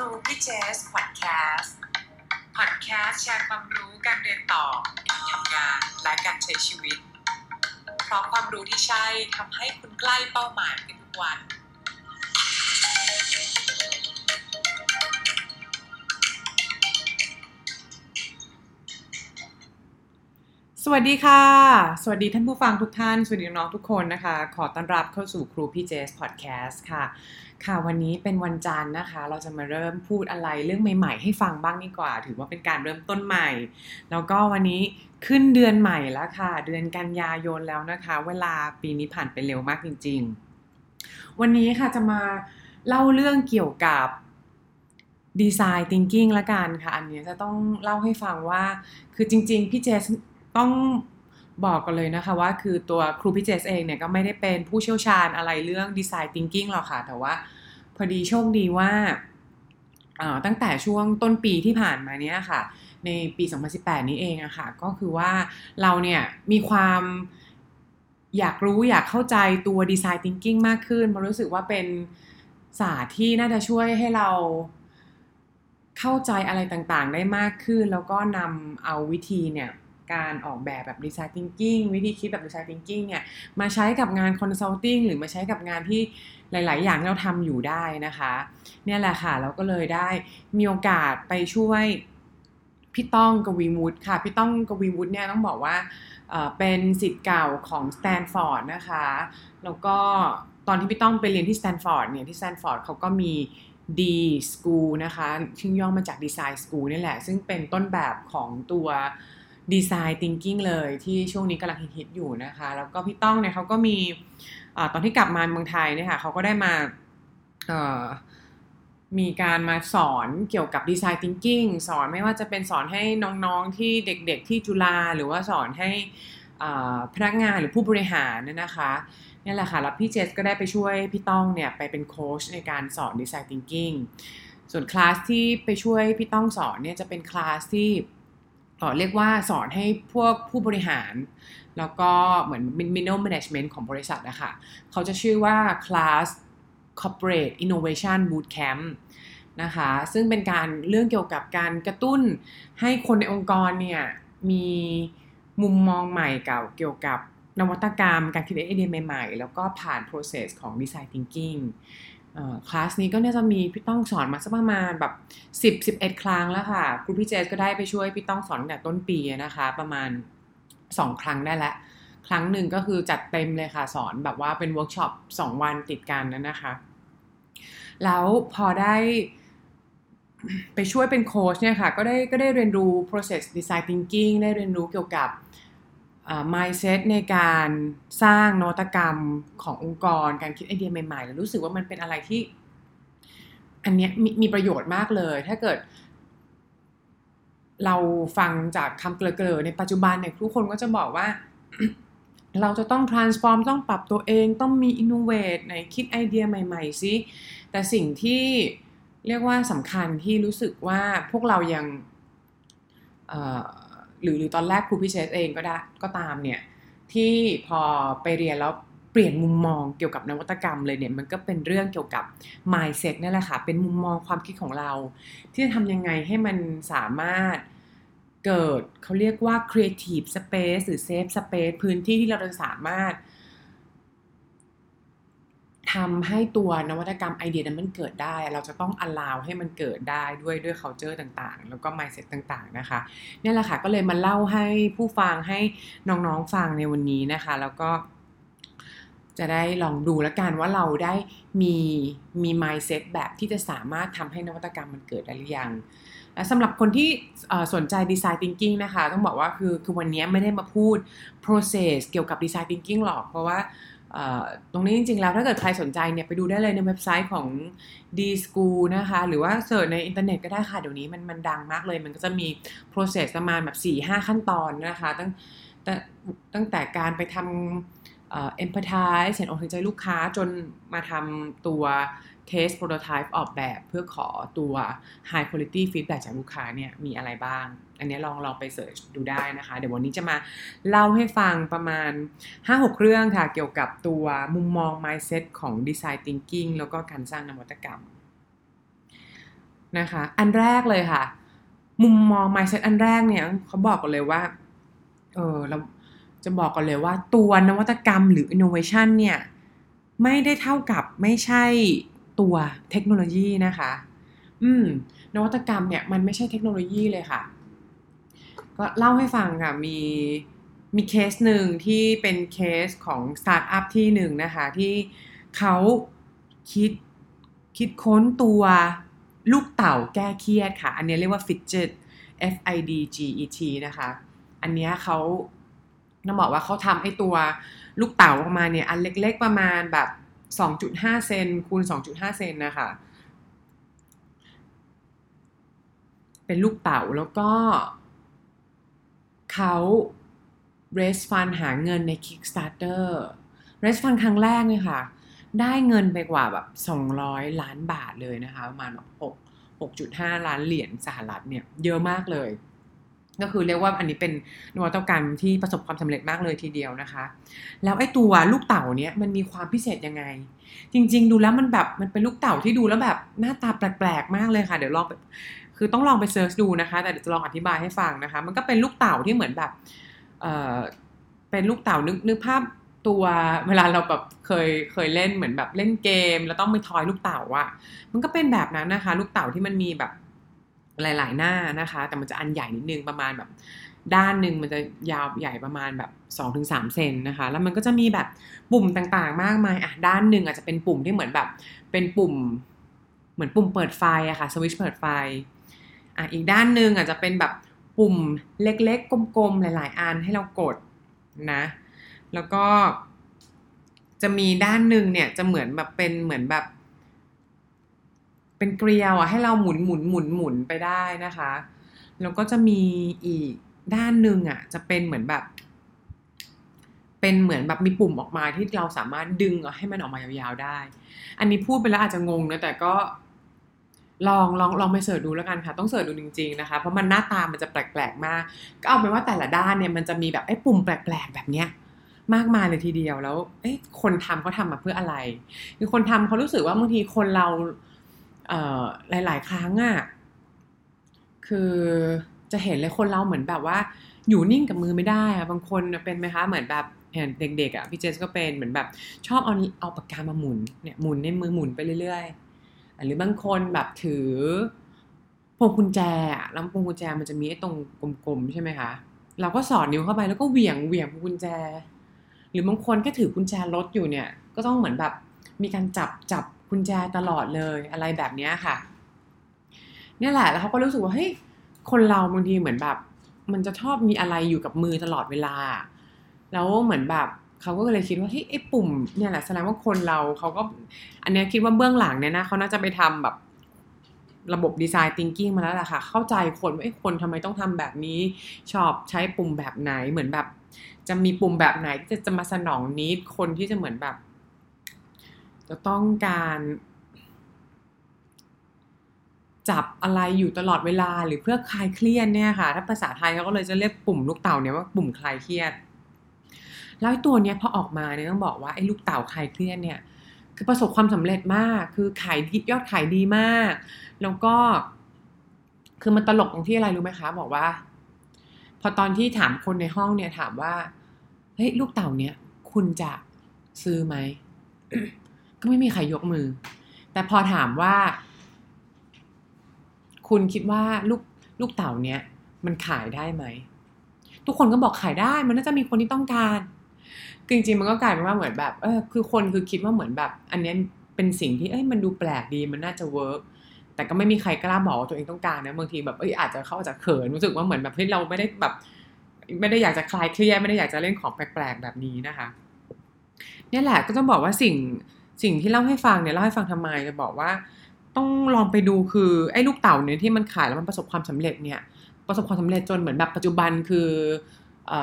ครูพี่เจสพอดแคสต์พอดแคสต์แชร์ความรู้การเรียนต่อการทำงานและการใช้ชีวิต เพราะความรู้ที่ใช่ทำให้คุณใกล้เป้าหมายในทุกวัน สวัสดีค่ะ สวัสดีท่านผู้ฟังทุกท่าน สวัสดีน้องทุกคนนะคะ ขอต้อนรับเข้าสู่ครูพี่เจสพอดแคสต์ค่ะ ค่ะวันนี้เป็นวันจันทร์นะคะ เราจะมาเริ่มพูดอะไรเรื่องใหม่ๆ ให้ฟังบ้างดีกว่า ถือว่าเป็นการเริ่มต้นใหม่ แล้วก็วันนี้ขึ้นเดือนใหม่แล้วค่ะ เดือนกันยายนแล้วนะคะ เวลาปีนี้ผ่านไปเร็วมากจริง ๆ วันนี้ค่ะจะมาเล่าเรื่องเกี่ยวกับดีไซน์ thinking ละกันค่ะ อันนี้จะต้องเล่าให้ฟังว่า คือจริง ๆ พี่เจสต้องบอกกันเลยนะคะว่าคือตัวครูพี่เจสเองเนี่ยก็ไม่ได้เป็นผู้เชี่ยวชาญอะไรเรื่องดีไซน์ thinking หรอกค่ะ แต่ว่า พอดีโชคดีว่าตั้งแต่ช่วงต้นปีที่ผ่านมาเนี้ยค่ะ ในปี 2018 นี้เองอะค่ะ ก็คือว่าเราเนี่ยมีความอยากรู้อยากเข้าใจตัวดีไซน์ thinking มากขึ้นมารู้สึกว่าเป็นศาสตร์ที่น่าจะช่วยให้เราเข้าใจอะไรต่างๆ ได้มากขึ้น แล้วก็นำเอาวิธีเนี่ย การออกแบบแบบดีไซน์ thinking วิธีคิดแบบดีไซน์ thinking เนี่ยมาใช้กับงาน consulting หรือมาใช้กับงานที่หลาย ๆ อย่างเราทำอยู่ได้นะคะ เนี่ยแหละค่ะ เราก็เลยได้มีโอกาสไปช่วยพี่ต้องกวีวุฒิค่ะพี่ต้องกวีวุฒิเนี่ยต้องบอกว่าเป็นศิษย์เก่าของสแตนฟอร์ดนะคะ แล้วก็ตอนที่พี่ต้องไปเรียนที่สแตนฟอร์ดเนี่ยที่สแตนฟอร์ดเขาก็มี D School นะคะชื่อย่อมาจาก Design School นี่แหละ ซึ่งเป็นต้นแบบของตัว ดีไซน์ thinking เลยที่ช่วงนี้กำลังฮิตอยู่นะคะ แล้วก็พี่ต้องเนี่ยเขาก็มีอตอนที่กลับมาเมืองไทยเนี่ยค่ะเขาก็ได้มามีการมาสอนเกี่ยวกับดีไซน์ thinking สอนไม่ว่าจะเป็นสอนให้น้องๆที่เด็กๆที่จุฬาหรือว่าสอนให้พนักงานหรือผู้บริหารเนี่ยนะคะนี่แหละค่ะแล้วพี่เจสก็ได้ไปช่วยพี่ต้องเนี่ยไปเป็นโค้ชในการสอนดีไซน์ thinking ส่วนคลาสที่ไปช่วยพี่ต้องสอนเนี่ยจะเป็นคลาสที่ เรียกว่าสอนให้พวกผู้บริหาร แล้วก็เหมือน middle management ของบริษัทนะคะเขาจะชื่อว่า class corporate innovation bootcamp นะคะซึ่งเป็นการเรื่องเกี่ยวกับการกระตุ้นให้คนในองค์กรเนี่ยมีมุมมองใหม่เก่าเกี่ยวกับนวัตกรรม การคิดไอเดียใหม่ ๆ แล้วก็ผ่าน process ของ design thinking คลาสนี้ก็เนี่ยจะมีพี่ต้องสอนมาสักประมาณแบบ 10 11 ครั้งแล้วค่ะครูพี่เจสก็ได้ไปช่วยพี่ต้องสอนตั้งแต่ต้นปีนะคะ ประมาณ 2 ครั้งได้แล้วครั้งหนึ่งก็คือจัดเต็มเลยค่ะสอนแบบว่าเป็นเวิร์กช็อป2วันติดกันนะนะคะ แล้วพอได้ไปช่วยเป็นโค้ชเนี่ยค่ะก็ได้ก็ได้เรียนรู้ process design thinking ได้เรียนรู้เกี่ยวกับ mindset ในการสร้างนวัตกรรมขององค์กร การคิดไอเดียใหม่ๆแล้วรู้สึกว่ามันเป็นอะไรที่ อันนี้มมีประโยชน์มากเลย ถ้าเกิด เราฟังจากคำเกลือๆในปัจจุบันเนี่ยทุกคนก็จะบอกว่า เราจะต้อง transform ต้องปรับตัวเองต้องมี innovate ในคิดไอเดียใหม่ ๆสิแต่สิ่งที่เรียกว่าสำคัญที่รู้สึกว่าพวกเรายัง หรือหรือตอนแรกครูพิเชษเองก็ได้ก็ตามเนี่ยที่พอไปเรียนแล้วเปลี่ยนมุมมองเกี่ยวกับนวัตกรรมเลยเนี่ยมันก็เป็นเรื่องเกี่ยวกับ mindset นั่นแหละค่ะเป็นมุมมองความคิดของเรา ที่จะทำยังไงให้มันสามารถเกิดเขาเรียกว่า creative space หรือ safe space พื้นที่ที่เราจะสามารถ ทำให้ตัวนวัตกรรมไอเดียนั้นมันเกิดได้ เราจะต้อง allow ให้มันเกิดได้ด้วยด้วย culture ต่างๆ แล้วก็ mindset ต่างๆนะคะนี่แหละค่ะก็เลยมาเล่าให้ผู้ฟังให้น้องๆฟังในวันนี้นะคะ แล้วก็จะได้ลองดูแล้วกันว่าเราได้มีมี mindset แบบที่จะสามารถทำให้นวัตกรรมมันเกิดได้หรือยังและสำหรับคนที่สนใจ design thinking นะคะ ต้องบอกว่าคือคือวันนี้ไม่ได้มาพูด process เกี่ยวกับ design thinking หรอกเพราะว่า ตรงนี้จริงๆ แล้วถ้าเกิดใครสนใจเนี่ยไปดูได้เลยในเว็บไซต์ของ D School นะคะ หรือว่าเสิร์ชในอินเทอร์เน็ตก็ได้ค่ะ เดี๋ยวนี้มันมันดังมากเลย มันก็จะมี process ประมาณแบบ4-5ขั้นตอนนะคะ ตั้งตั้งแต่การไปทำ empathize เห็นอกเห็นใจลูกค้าจนมาทำตัว test prototype ออกแบบเพื่อขอตัว high quality feedback จากลูกค้าเนี่ยมีอะไรบ้าง อันนี้ลองลองไปเสิร์ชดูได้นะคะ เดี๋ยววันนี้จะมาเล่าให้ฟังประมาณ 5-6 เรื่องค่ะ เกี่ยวกับตัวมุมมอง mindset ของ design thinking แล้วก็การสร้างนวัตกรรมนะคะ อันแรกเลยค่ะ มุมมอง mindset อันแรกเนี่ยเขาบอกกันเลยว่า เออเราจะบอกกันเลยว่าตัวนวัตกรรมหรือ innovation เนี่ยไม่ได้เท่ากับไม่ใช่ ตัวเทคโนโลยีนะคะ อืม นวัตกรรมเนี่ยมันไม่ใช่เทคโนโลยีเลยค่ะ ก็เล่าให้ฟังค่ะ มีมีเคสหนึ่งที่เป็นเคสของสตาร์ทอัพที่หนึ่งนะคะ ที่เขาคิดคิดค้นตัวลูกเต่าแก้เครียดค่ะ อันนี้เรียกว่า fidget F I D G E T นะคะ อันนี้เขาต้องบอกว่าเขาทำให้ตัวลูกเต่าออกมาเนี่ย อันเล็กๆประมาณแบบ 2.5 เซนคูณ 2.5 เซนนะคะ เป็นลูกเต่าแล้วก็เขา raise fund หาเงินใน Kickstarter raise fund ครั้งแรกเนี่ยค่ะ ได้เงินไปกว่าแบบ 200 ล้านบาทเลยนะคะ ประมาณ6 6.5 ล้านเหรียญสหรัฐเนี่ย เยอะมากเลย ก็คือเรียกว่าอันนี้เป็นนวัตกรรมที่ประสบความสำเร็จมากเลยทีเดียวนะคะ แล้วไอ้ตัวลูกเต่าเนี้ยมันมีความพิเศษยังไง จริง ๆ ดูแล้วมันแบบมันเป็นลูกเต่าที่ดูแล้วแบบหน้าตาแปลกๆมากเลยค่ะ เดี๋ยวลองไปคือต้องลองไปเซิร์ชดูนะคะ แต่เดี๋ยวจะลองอธิบายให้ฟังนะคะ มันก็เป็นลูกเต่าที่เหมือนแบบเออเป็นลูกเต่านึกนึกภาพตัวเวลาเราแบบเคยเคยเล่นเหมือนแบบเล่นเกม แล้วต้องไปทอยลูกเต่าอะมันก็เป็นแบบนั้นนะคะ ลูกเต่าที่มันมีแบบ หลาย ๆ หน้านะคะ แต่มันจะอันใหญ่นิดนึงประมาณแบบ ด้านหนึ่งมันจะยาวใหญ่ประมาณแบบ 2-3เซนนะคะ แล้วมันก็จะมีแบบปุ่มต่างๆ มากมายอะด้านหนึ่งอาจจะเป็นปุ่มที่เหมือนแบบเป็นปุ่มเหมือนปุ่มเปิดไฟอะค่ะสวิตช์เปิดไฟอะอีกด้านหนึ่งอาจจะเป็นแบบปุ่มเล็กๆ กลมๆ หลาย ๆ อันให้เรากดนะ แล้วก็จะมีด้านหนึ่งเนี่ยจะเหมือนแบบเป็นเหมือนแบบ เป็นเกลียวอะให้เราหมุนหมุนหมุนหมุนไปได้นะคะ แล้วก็จะมีอีกด้านหนึ่งอะจะเป็นเหมือนแบบ เป็นเหมือนแบบมีปุ่มออกมาที่เราสามารถดึงให้มันออกมายาวๆได้ อันนี้พูดไปแล้วอาจจะงงนะแต่ก็ลองลองลองไปเสิร์ชดูแล้วกันค่ะ ต้องเสิร์ชดูจริงๆนะคะ เพราะมันหน้าตามันจะแปลกๆมาก ก็เอาเป็นว่าแต่ละด้านเนี่ยมันจะมีแบบไอ้ปุ่มแปลกๆ แบบเนี้ยมากมายเลยทีเดียวแล้วเอ้คนทำเขาทำมาเพื่ออะไร คือคนทำเขารู้สึกว่าบางทีคนเรา หลาย ๆ ครั้งอะ่ะคือจะเห็นเลยคนเราเหมือนแบบว่า อยู่นิ่งกับมือไม่ได้อะบางคนเป็นไหมคะเหมือนแบบเห็นเด็กๆอะ่ะพี่เจสก็เป็นเหมือนแบบชอบเอาเอาปากกามาหมุนเนี่ยหมุนในมือหมุนไปเรื่อยๆหรือบางคนแบบถือพวงกุญแจอะแล้วพวงกุญแจมันจะมีไอ้ตรงกลมๆใช่ไหมคะเราก็สอดนิ้วเข้าไปแล้วก็เหวี่ยงเหวี่ยงพวงกุญแจ หรือบางคนแค่ถือกุญแจรถอยู่เนี่ย ก็ต้องเหมือนแบบมีการจับจับ กุญแจตลอดเลยอะไรแบบนี้ค่ะเนี่ยแหละแล้วเขาก็รู้สึกว่าเฮ้ยคนเราบางทีเหมือนแบบ มันจะชอบมีอะไรอยู่กับมือตลอดเวลา แล้วเหมือนแบบเขาก็เลยคิดว่าเฮ้ยไอ้ปุ่มเนี่ยแหละแสดงว่าคนเราเขาก็ อันนี้คิดว่าเบื้องหลังเนี่ยนะเขาน่าจะไปทำแบบระบบดีไซน์ thinking มาแล้วแหละค่ะ เข้าใจคนว่าไอ้คนทำไมต้องทำแบบนี้ ชอบใช้ปุ่มแบบไหนเหมือนแบบ จะมีปุ่มแบบไหนที่จะจะมาสนองนิดคนที่จะเหมือนแบบ จะต้องการ จับอะไรอยู่ตลอดเวลาหรือเพื่อคลายเครียดเนี่ยค่ะ ถ้าภาษาไทยเขาก็เลยจะเรียกปุ่มลูกเต่าเนี่ยว่าปุ่มคลายเครียด แล้วตัวเนี้ยพอออกมาเนี่ยต้องบอกว่าไอ้ลูกเต่าคลายเครียดเนี่ย คือประสบความสำเร็จมาก คือขายยอดขายดีมาก แล้วก็ คือมันตลกตรงที่อะไรรู้ไหมคะ บอกว่า พอตอนที่ถามคนในห้องเนี่ยถามว่าเฮ้ยลูกเต่าเนี่ย คุณจะซื้อไหม ไม่มีใครยกมือ แต่พอถามว่า คุณคิดว่าลูกลูกเต่าเนี้ยมันขายได้ไหม ทุกคนก็บอกขายได้ มันน่าจะมีคนที่ต้องการจริงๆมันก็กลายเป็นว่าเหมือนแบบเออคือคนคือคิดว่าเหมือนแบบ อันนี้เป็นสิ่งที่เอ้ยมันดูแปลกดีมันน่าจะเวิร์กแต่ก็ไม่มีใครกล้าบอกว่าตัวเองต้องการนะบางทีแบบเอ้ยอาจจะเขาอาจจะเขินรู้สึกว่าเหมือนแบบเฮ้ยเราไม่ได้แบบ ไม่ได้อยากจะคลายเครียดไม่ได้อยากจะเล่นของแปลกๆแบบนี้นะคะเนี่ยแหละก็ต้องบอกว่าสิ่ง สิ่งที่เล่าให้ฟังเนี่ยเล่าให้ฟังทำไมจะบอกว่า ต้องลองไปดูคือไอ้ลูกเต่าเนี่ยที่มันขายแล้วมันประสบความสำเร็จเนี่ยประสบความสำเร็จจนเหมือนแบบปัจจุบันคือเอ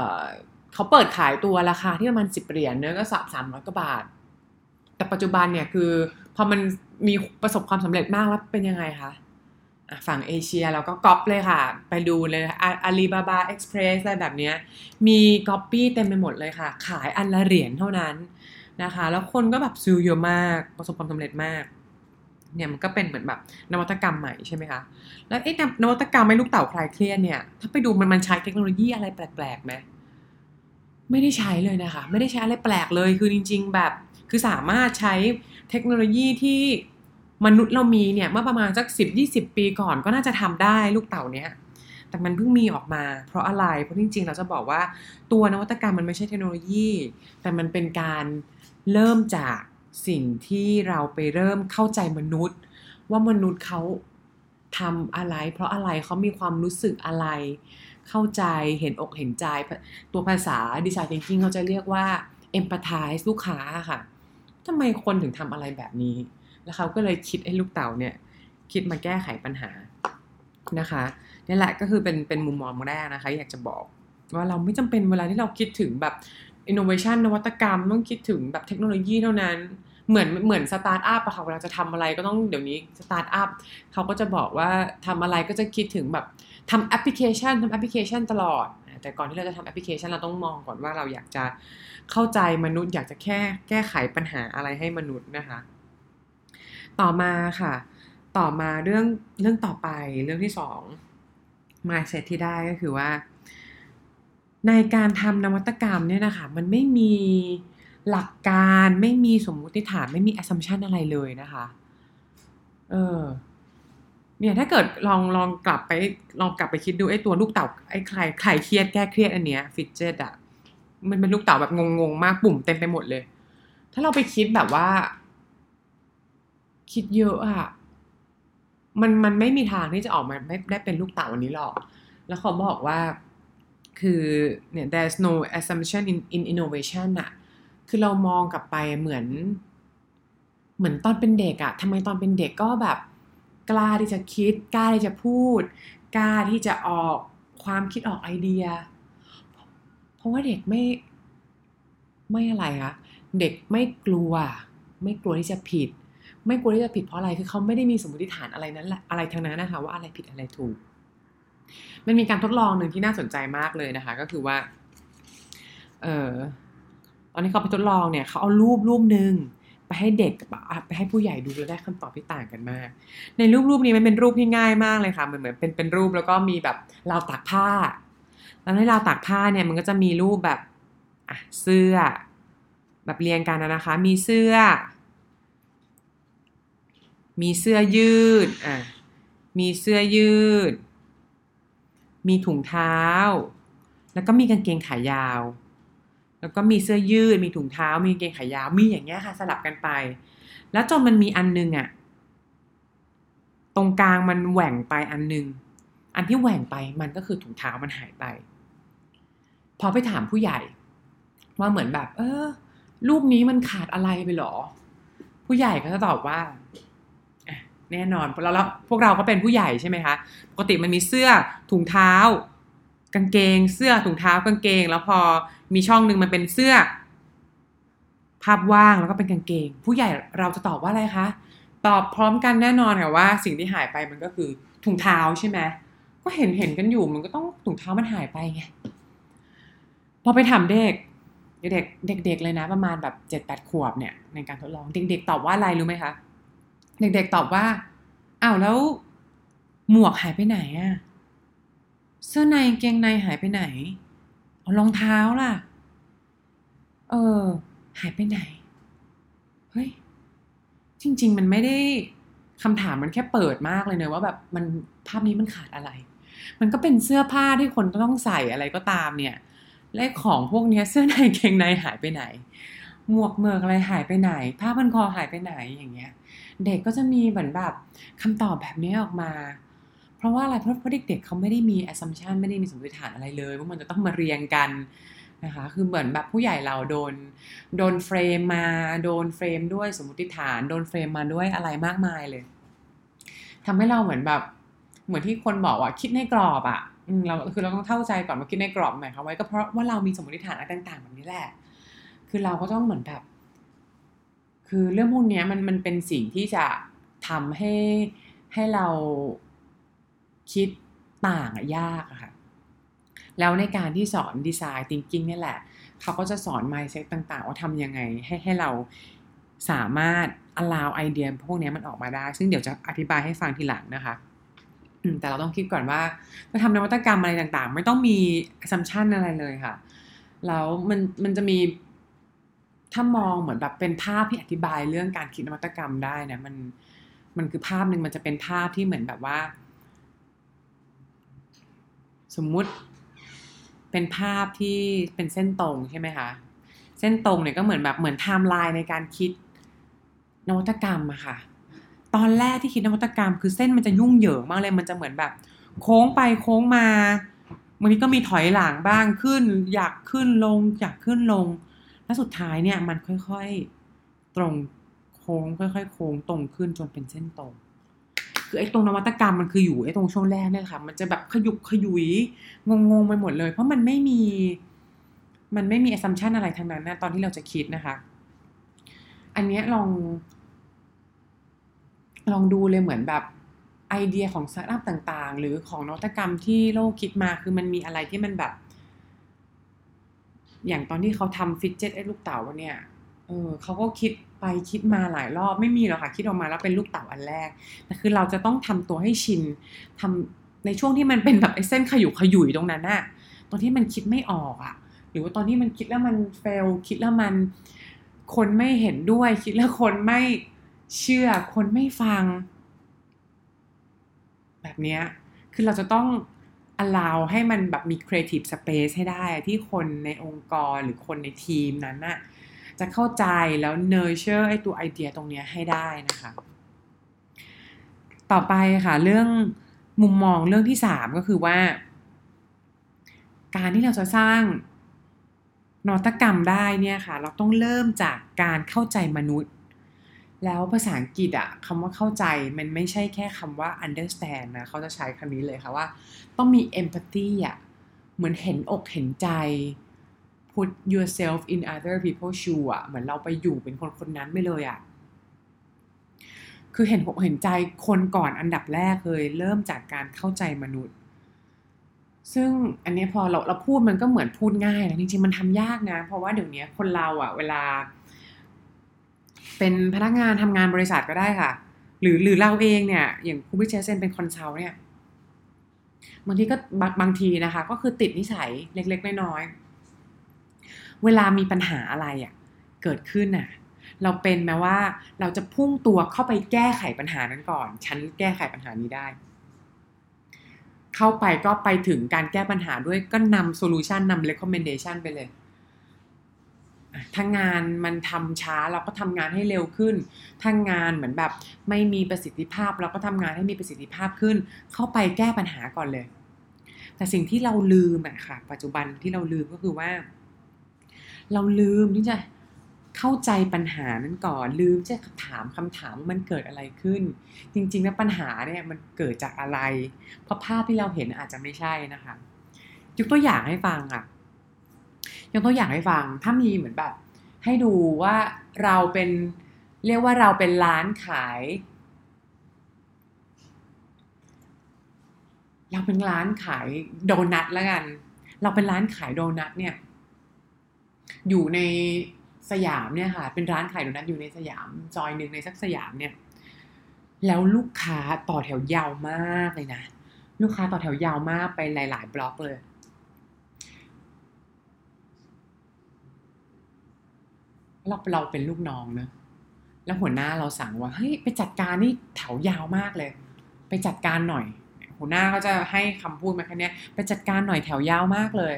เขาเปิดขายตัวราคาที่ประมาณสิบเหรียญเนื้อก็สับสามร้อยกว่าบาท แต่ปัจจุบันเนี่ยคือพอมันมีประสบความสำเร็จมากแล้วเป็นยังไงคะฝั่งเอเชียเราก็ก๊อปเลยค่ะ ไปดูเลยอาลีบาบาเอ็กซ์เพรสอะไรแบบนี้มีก๊อปปี้เต็มไปหมดเลยค่ะ ขายอันละเหรียญเท่านั้น นะคะ แล้วคนก็แบบซื้อเยอะมาก ประสบความสำเร็จมาก เนี่ยมันก็เป็นเหมือนแบบนวัตกรรมใหม่ใช่ไหมคะ แล้วไอ้นวัตกรรมไม่ลูกเต่าคลายเครียดเนี่ย ถ้าไปดูมันมันใช้เทคโนโลยีอะไรแปลกๆไหมไม่ได้ใช้เลยนะคะ ไม่ได้ใช้อะไรแปลกเลย คือจริง ๆ แบบคือสามารถใช้เทคโนโลยีที่มนุษย์เรามีเนี่ยเมื่อประมาณสักสิบยี่สิบปีก่อนก็น่าจะทำได้ลูกเต่าเนี้ยแต่มันเพิ่งมีออกมา เพราะอะไร เพราะจริงๆ เราจะบอกว่าตัวนวัตกรรมมันไม่ใช่เทคโนโลยี แต่มันเป็นการ เริ่มจากสิ่งที่เราไปเริ่มเข้าใจมนุษย์ ว่ามนุษย์เขาทำอะไร เพราะอะไรเขามีความรู้สึกอะไร เข้าใจเห็นอกเห็นใจตัวภาษาดีไซน์ thinking เขาจะเรียกว่า empathize ลูกค้าค่ะทำไมคนถึงทำอะไรแบบนี้ แล้วเขาก็เลยคิดให้ลูกเต่าเนี่ย คิดมาแก้ไขปัญหานะคะนี่แหละก็คือเป็นเป็นมุมมองแรกนะคะ อยากจะบอกว่าเราไม่จำเป็นเวลาที่เราคิดถึงแบบ innovation นวัตกรรมต้องคิดถึงแบบเทคโนโลยีเท่านั้น เหมือนเหมือนสตาร์ทอัพอะค่ะเวลาจะทำอะไรก็ต้องเดี๋ยวนี้สตาร์ทอัพเขาก็จะบอกว่าทำอะไรก็จะคิดถึงแบบทำแอปพลิเคชันทำแอปพลิเคชันตลอด แต่ก่อนที่เราจะทำแอปพลิเคชันเราต้องมองก่อนว่าเราอยากจะเข้าใจมนุษย์อยากจะแค่แก้ไขปัญหาอะไรให้มนุษย์นะคะ ต่อมาค่ะ ต่อมาเรื่องเรื่องต่อไปเรื่องที่สอง mindset ที่ได้ก็คือว่า ในการทำนวัตกรรมเนี่ยนะคะมันไม่มีหลักการไม่มีสมมุติฐานไม่มี assumption อะไรเลยนะคะ เออ เนี่ยถ้าเกิดลองลองกลับไปลองกลับไปคิดดูไอ้ตัวลูกเต่าไอ้ใครใครเครียดแก้เครียดอันเนี้ยฟิตเจตอะมันเป็นลูกเต่าแบบงงๆมากปุ่มเต็มไปหมดเลย ถ้าเราไปคิดแบบว่า คิดเยอะอะมันมันไม่มีทางที่จะออกมาไม่ได้เป็นลูกเต่าวันนี้หรอก แล้วเขาบอกว่า คือเนี่ย there's no assumption in in innovation อะคือเรามองกลับไปเหมือน เหมือนตอนเป็นเด็กอะทำไมตอนเป็นเด็กก็แบบ กล้าที่จะคิด กล้าที่จะพูด กล้าที่จะออกความคิดออกไอเดีย เพราะว่าเด็กไม่ ไม่อะไรคะเด็กไม่กลัว ไม่กลัวที่จะผิด ไม่กลัวที่จะผิดเพราะอะไรคือเขาไม่ได้มีสมมติฐานอะไรนั้นแหละอะไรทั้งนั้นนะคะว่าอะไรผิดอะไรถูก มันมีการทดลองหนึ่งที่น่าสนใจมากเลยนะคะ ก็คือว่า เออตอนนี้เขาไปทดลองเนี่ยเขาเอารูปรูปหนึ่งไปให้เด็กไปให้ผู้ใหญ่ดูแล้วได้คำตอบที่ต่างกันมาก ในรูปรูปนี้มันเป็นรูปที่ง่ายมากเลยค่ะเหมือนเหมือนเป็นเป็นรูปแล้วก็มีแบบราวตากผ้า แล้วในราวตากผ้าเนี่ยมันก็จะมีรูปแบบอะเสื้อ แบบเรียงกันนะคะ มีเสื้อ มีเสื้อยืดอะมีเสื้อยืด มีถุงเท้า แล้วก็มีกางเกงขายาว แล้วก็มีเสื้อยืด มีถุงเท้า มีกางเกงขายาว มีอย่างเงี้ยค่ะสลับกันไป แล้วจนมันมีอันนึงอะตรงกลางมันแหว่งไปอันนึง อันที่แหว่งไปมันก็คือถุงเท้ามันหายไป พอไปถามผู้ใหญ่ ว่าเหมือนแบบ เออรูปนี้มันขาดอะไรไปหรอ ผู้ใหญ่ก็จะตอบว่า แน่นอนแล้วพวกเราก็เป็นผู้ใหญ่ใช่ไหมคะปกติมันมีเสื้อถุงเท้า กางเกง เสื้อถุงเท้ากางเกง แล้วพอมีช่องหนึ่งมันเป็นเสื้อ ภาพว่างแล้วก็เป็นกางเกง ผู้ใหญ่เราจะตอบว่าอะไรคะตอบพร้อมกันแน่นอนค่ะว่าสิ่งที่หายไปมันก็คือถุงเท้าใช่ไหมก็เห็นเห็นกันอยู่มันก็ต้องถุงเท้ามันหายไปไงพอไปถามเด็กเด็กเด็กๆเลยนะ ประมาณแบบเจ็ดแปดขวบเนี่ยในการทดลองเด็กๆตอบว่าอะไรรู้ไหมคะ เด็กๆตอบว่าอ้าวแล้วหมวกหายไปไหนอะเสื้อในเกงในหายไปไหนเอารองเท้าล่ะ เออ หายไปไหน เฮ้ย จริง ๆ มันไม่ได้คำถามมันแค่เปิดมากเลยเนอะว่าแบบมันภาพนี้มันขาดอะไร มันก็เป็นเสื้อผ้าที่คนต้องใส่อะไรก็ตามเนี่ยและของพวกนี้เสื้อในเกงในหายไปไหน หมวกเมือกอะไรหายไปไหน ผ้าพันคอหายไปไหนอย่างเงี้ย เด็กก็จะมีเหมือนแบบคำตอบแบบนี้ออกมา เพราะว่าอะไรเพราะเพราะเด็กๆเขาไม่ได้มี assumption ไม่ได้มีสมมติฐานอะไรเลยว่ามันจะต้องมาเรียงกันนะคะคือเหมือนแบบผู้ใหญ่เราโดนโดน frame มาโดน frame ด้วยสมมติฐานโดน frame มาด้วยอะไรมากมายเลยทำให้เราเหมือนแบบเหมือนที่คนบอกว่าคิดในกรอบอะ่ะเราคือเราต้องเข้าใจก่อนว่าคิดในกรอบหมายความว่าก็เพราะว่าเรามีสมมติฐานอะไรต่าง ๆ แบบนี้แหละ คือเราก็ต้องเหมือนแบบ คือเรื่องพวกนี้มันมันเป็นสิ่งที่จะทำให้ให้เราคิดต่างยากอะค่ะ แล้วในการที่สอนดีไซน์ thinking นี่แหละ เขาก็จะสอน mindset ต่างๆ ว่าทำยังไงให้ให้เราสามารถ allow ไอเดียพวกนี้มันออกมาได้ ซึ่งเดี๋ยวจะอธิบายให้ฟังทีหลังนะคะแต่เราต้องคิดก่อนว่าจะทำนวัตกรรมอะไรต่างๆ ไม่ต้องมี assumption อะไรเลยค่ะ แล้วมันมันจะมี ถ้ามองเหมือนแบบเป็นภาพที่อธิบายเรื่องการคิดนวัตกรรมได้นะมันมันคือภาพหนึ่งมันจะเป็นภาพที่เหมือนแบบว่า สมมุติเป็นภาพที่เป็นเส้นตรงใช่ไหมคะ เส้นตรงเนี่ยก็เหมือนแบบเหมือนไทม์ไลน์ในการคิดนวัตกรรมอะค่ะ ตอนแรกที่คิดนวัตกรรม คือเส้นมันจะยุ่งเหยิงมากเลย มันจะเหมือนแบบ โค้งไปโค้งมาบางทีก็มีถอยหลังบ้างขึ้น หยักขึ้นลง หยักขึ้นลง แล้วสุดท้ายเนี่ยมันค่อยๆตรงโค้งค่อย ๆ โค้งตรงขึ้นจนเป็นเส้นตรงคือไอ้ตรงนวัตกรรมมันคืออยู่ไอ้ตรงช่วงแรกเนี่ยค่ะ มันจะแบบขยุกขยุยงงๆไปหมดเลย เพราะมันไม่มี มันไม่มี assumption อะไรทั้งนั้นนะตอนที่เราจะคิดนะคะ อันเนี้ยลอง ลองดูเลยเหมือนแบบไอเดียของสตาร์ทอัพต่างๆ หรือของนวัตกรรมที่โลกคิดมาคือมันมีอะไรที่มันแบบ อย่างตอนที่เขาทำฟิตเจ็ตไอ้ลูกเต๋าเนี่ยเออเขาก็คิดไปคิดมาหลายรอบไม่มีหรอกค่ะ คิดออกมาแล้วเป็นลูกเต๋าอันแรกแต่คือเราจะต้องทำตัวให้ชินทำในช่วงที่มันเป็นแบบไอ้เส้นขยุกขยุยตรงนั้นน่ะตอนที่มันคิดไม่ออกอะ่ะ หรือว่าตอนที่มันคิดแล้วมันเฟลคิดแล้วมันคนไม่เห็นด้วย คิดแล้วคนไม่เชื่อคนไม่ฟัง แบบเนี้ยคือเราจะต้อง allow ให้มันแบบมี creative space ให้ได้ที่คนในองค์กรหรือคนในทีมนั้นน่ะจะเข้าใจแล้ว nurture ไอ้ตัวไอเดียตรงเนี้ยให้ได้นะคะ ต่อไปค่ะเรื่องมุมมองเรื่องที่สามก็คือว่า การที่เราจะสร้างนวัตกรรมได้เนี่ยค่ะ เราต้องเริ่มจากการเข้าใจมนุษย์ แล้วภาษาอังกฤษอะคำว่าเข้าใจมันไม่ใช่แค่คำว่า understand นะเขาจะใช้คำนี้เลยค่ะว่า ต้องมี empathy อะเหมือนเห็นอกเห็นใจ put yourself in other people's shoe อะเหมือนเราไปอยู่เป็นคนคนนั้นไปเลยอะคือเห็นอกเห็นใจคนก่อนอันดับแรกเลยเริ่มจากการเข้าใจมนุษย์ ซึ่งอันนี้พอเราเราพูดมันก็เหมือนพูดง่ายนะจริงๆมันทำยากนะ เพราะว่าเดี๋ยวนี้คนเราอะเวลา เป็นพนักงานทำงานบริษัทก็ได้ค่ะ หรือหรือเราเองเนี่ย อย่างครูพี่เจสเองเป็น consult เนี่ยบางทีก็บางบางทีนะคะ ก็คือติดนิสัยเล็กๆน้อยๆเวลามีปัญหาอะไรอะ่ะเกิดขึ้นน่ะเราเป็นแบบว่าเราจะพุ่งตัวเข้าไปแก้ไขปัญหานั้นก่อน ฉันแก้ไขปัญหานี้ได้ เข้าไปก็ไปถึงการแก้ปัญหาด้วยก็นำ solution นำ recommendation ไปเลย ถ้างานมันทำช้าเราก็ทำงานให้เร็วขึ้นถ้างานเหมือนแบบไม่มีประสิทธิภาพ เราก็ทำงานให้มีประสิทธิภาพขึ้น เข้าไปแก้ปัญหาก่อนเลย แต่สิ่งที่เราลืมอะค่ะ ปัจจุบันที่เราลืมก็คือว่า เราลืมที่จะเข้าใจปัญหานั้นก่อนลืมจะถามคำถามว่ามันเกิดอะไรขึ้น จริงๆแล้วปัญหาเนี่ยมันเกิดจากอะไร เพราะภาพที่เราเห็นอาจจะไม่ใช่นะคะยกตัวอย่างให้ฟังอะ ยกตัวอย่างให้ฟัง ถ้ามีเหมือนแบบ ให้ดูว่าเราเป็นเรียกว่าเราเป็นร้านขาย เราเป็นร้านขายโดนัทแล้วกัน เราเป็นร้านขายโดนัทเนี่ย อยู่ในสยามเนี่ยค่ะ เป็นร้านขายโดนัทอยู่ในสยามซอยหนึ่งในสักสยามเนี่ย แล้วลูกค้าต่อแถวยาวมากเลยนะ ลูกค้าต่อแถวยาวมากไปหลาย ๆ บล็อกเลย เราเราเป็นลูกน้องเนะแล้วหัวหน้าเราสั่งว่าเฮ้ยไปจัดการนี่แถวยาวมากเลย ไปจัดการหน่อย หัวหน้าก็จะให้คำพูดมาแค่นี้ไปจัดการหน่อยแถวยาวมากเลย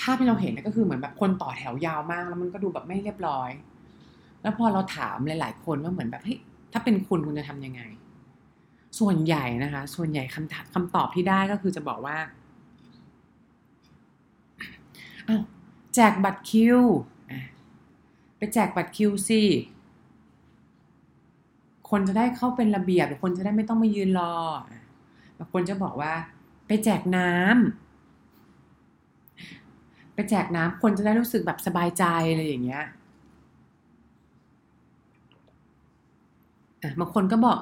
ภาพที่เราเห็นก็คือเหมือนแบบคนต่อแถวยาวมาก แล้วมันก็ดูแบบไม่เรียบร้อย แล้วพอเราถามหลาย ๆ คนว่าเหมือนแบบเฮ้ยถ้าเป็นคุณคุณจะทำยังไง ส่วนใหญ่นะคะ ส่วนใหญ่คำคำตอบที่ได้ก็คือจะบอกว่าอ้าว แจกบัตรคิวไปแจกบัตรคิวสิคนจะได้เข้าเป็นระเบียบหรือคนจะได้ไม่ต้องมายืนรอบางคนจะบอกว่า ไปแจกน้ำไปแจกน้ำคนจะได้รู้สึกแบบสบายใจอะไรอย่างเงี้ยบางคนก็บอก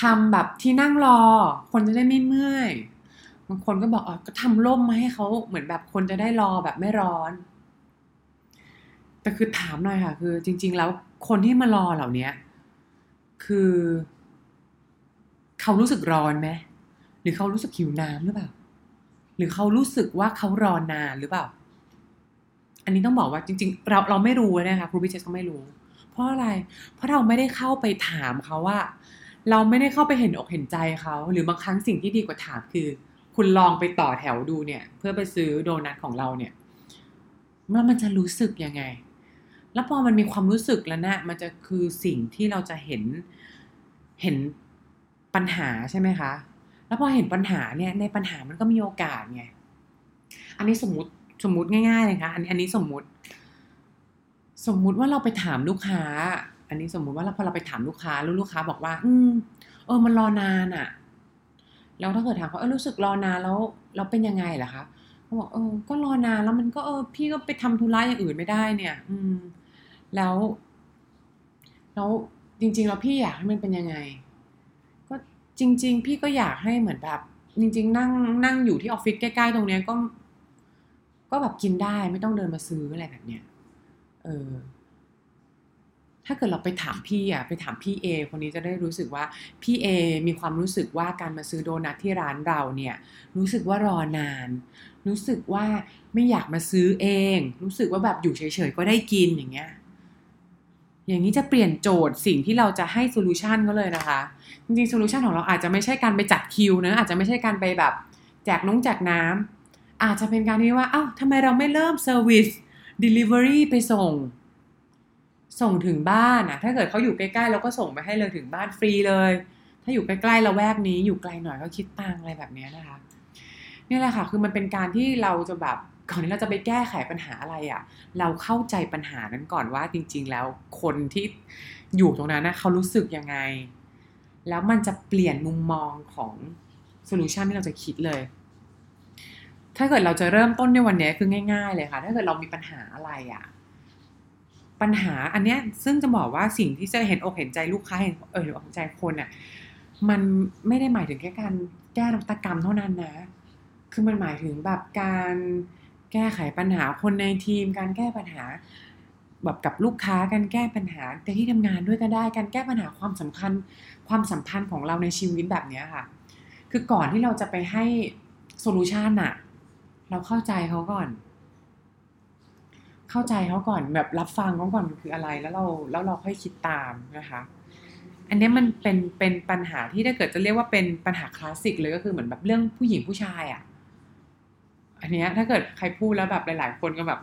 ทำแบบที่นั่งรอ คนจะได้ไม่เมื่อย บางคนก็บอกอ๋อก็ทำร่มมาให้เขาเหมือนแบบคนจะได้รอแบบไม่ร้อน แต่คือถามหน่อยค่ะ คือ จริง ๆ แล้วคนที่มารอเหล่านี้คือ เขารู้สึกร้อนไหมหรือเขารู้สึกหิวน้ำหรือเปล่า หรือเขารู้สึกว่าเขารอนานหรือเปล่า อันนี้ต้องบอกว่าจริง ๆ เราเราไม่รู้นะคะครูพิเชษก็ไม่รู้ เพราะอะไร เพราะเราไม่ได้เข้าไปถามเขาว่า เราไม่ได้เข้าไปเห็นอกเห็นใจเขา หรือบางครั้งสิ่งที่ดีกว่าถามคือ คุณลองไปต่อแถวดูเนี่ย เพื่อไปซื้อโดนัทของเราเนี่ยว่ามันจะรู้สึกยังไง แล้วพอมันมีความรู้สึกแล้วนะมันจะคือสิ่งที่เราจะเห็นเห็นปัญหาใช่ไหมคะ แล้วพอเห็นปัญหาเนี่ยในปัญหามันก็มีโอกาสไง อันนี้สมมติสมมติง่ายๆเลยค่ะอันอันนี้สมมติ สมมุติว่าเราไปถามลูกค้า อันนี้สมมุติว่าเราพอเราไปถามลูกค้าแล้วลูกค้าบอกว่า อืมเออมันรอนานอะ่ะ แล้วถ้าเกิดถามเขาเออรู้สึกรอนานแล้วเราเป็นยังไงล่ะคะเขาบอกเออก็รอนานแล้วมันก็เออพี่ก็ไปทำธุระอย่างอื่นไม่ได้เนี่ย อืม แล้วแล้วจริง ๆ แล้วพี่อยากให้มันเป็นยังไง ก็จริง ๆ พี่ก็อยากให้เหมือนแบบ จริง ๆ นั่งนั่งอยู่ที่ออฟฟิศใกล้ๆตรงเนี้ยก็ ก็แบบกินได้ไม่ต้องเดินมาซื้ออะไรแบบเนี้ยเออ ถ้าเกิดเราไปถามพี่อะไปถามพี่เอคนนี้จะได้รู้สึกว่าพี่เอมีความรู้สึกว่าการมาซื้อโดนัทที่ร้านเราเนี่ยรู้สึกว่ารอนาน รู้สึกว่าไม่อยากมาซื้อเอง รู้สึกว่าแบบอยู่เฉยๆก็ได้กินอย่างเงี้ยอย่างนี้จะเปลี่ยนโจทย์สิ่งที่เราจะให้ solution ก็เลยนะคะ จริงๆ solution ของเราอาจจะไม่ใช่การไปจัดคิวนะอาจจะไม่ใช่การไปแบบแจกน้องแจกน้ำอาจจะเป็นการที่ว่าอ้าวทำไมเราไม่เริ่ม service delivery ไปส่ง ส่งถึงบ้านอะถ้าเกิดเขาอยู่ใกล้ๆเราก็ส่งไปให้เลยถึงบ้านฟรีเลย ถ้าอยู่ใกล้ๆเราแถวนี้อยู่ไกลหน่อยก็คิดตังอะไรแบบนี้นะคะนี่แหละค่ะคือมันเป็นการที่เราจะแบบก่อนที่เราจะไปแก้ไขปัญหาอะไรอะ่ะ เราเข้าใจปัญหานั้นก่อนว่าจริง ๆ แล้วคนที่อยู่ตรงนั้นนะเขารู้สึกยังไง แล้วมันจะเปลี่ยนมุมมองของ solution ที่เราจะคิดเลย ถ้าเกิดเราจะเริ่มต้นในวันนี้คือง่าย ๆ เลยค่ะ ถ้าเกิดเรามีปัญหาอะไรอะ่ะ ปัญหาอันเนี้ยซึ่งจะบอกว่าสิ่งที่จะเห็นอกเห็นใจลูกค้าเห็นเออเห็นอกเห็นใจคนอะมันไม่ได้หมายถึงแค่การแก้นวัตกรรมเท่านั้นนะ คือมันหมายถึงแบบการแก้ไขปัญหาคนในทีม การแก้ปัญหาแบบกับลูกค้าการแก้ปัญหาในที่ทำงานด้วยก็ได้ การแก้ปัญหาความสำคัญความสัมพันธ์ของเราในชีวิตแบบเนี้ยค่ะ คือก่อนที่เราจะไปให้โซลูชันอะเราเข้าใจเขาก่อน เข้าใจเขาก่อนแบบรับฟังเขาก่อนคืออะไรแล้วเราแล้วเราค่อยคิดตามนะคะ อันนี้มันเป็นเป็นปัญหาที่ถ้าเกิดจะเรียกว่าเป็นปัญหาคลาสสิกเลยก็คือเหมือนแบบเรื่องผู้หญิงผู้ชายอะ่ะ อันเนี้ยถ้าเกิดใครพูดแล้วแบบหลาย ๆ คนก็แบบ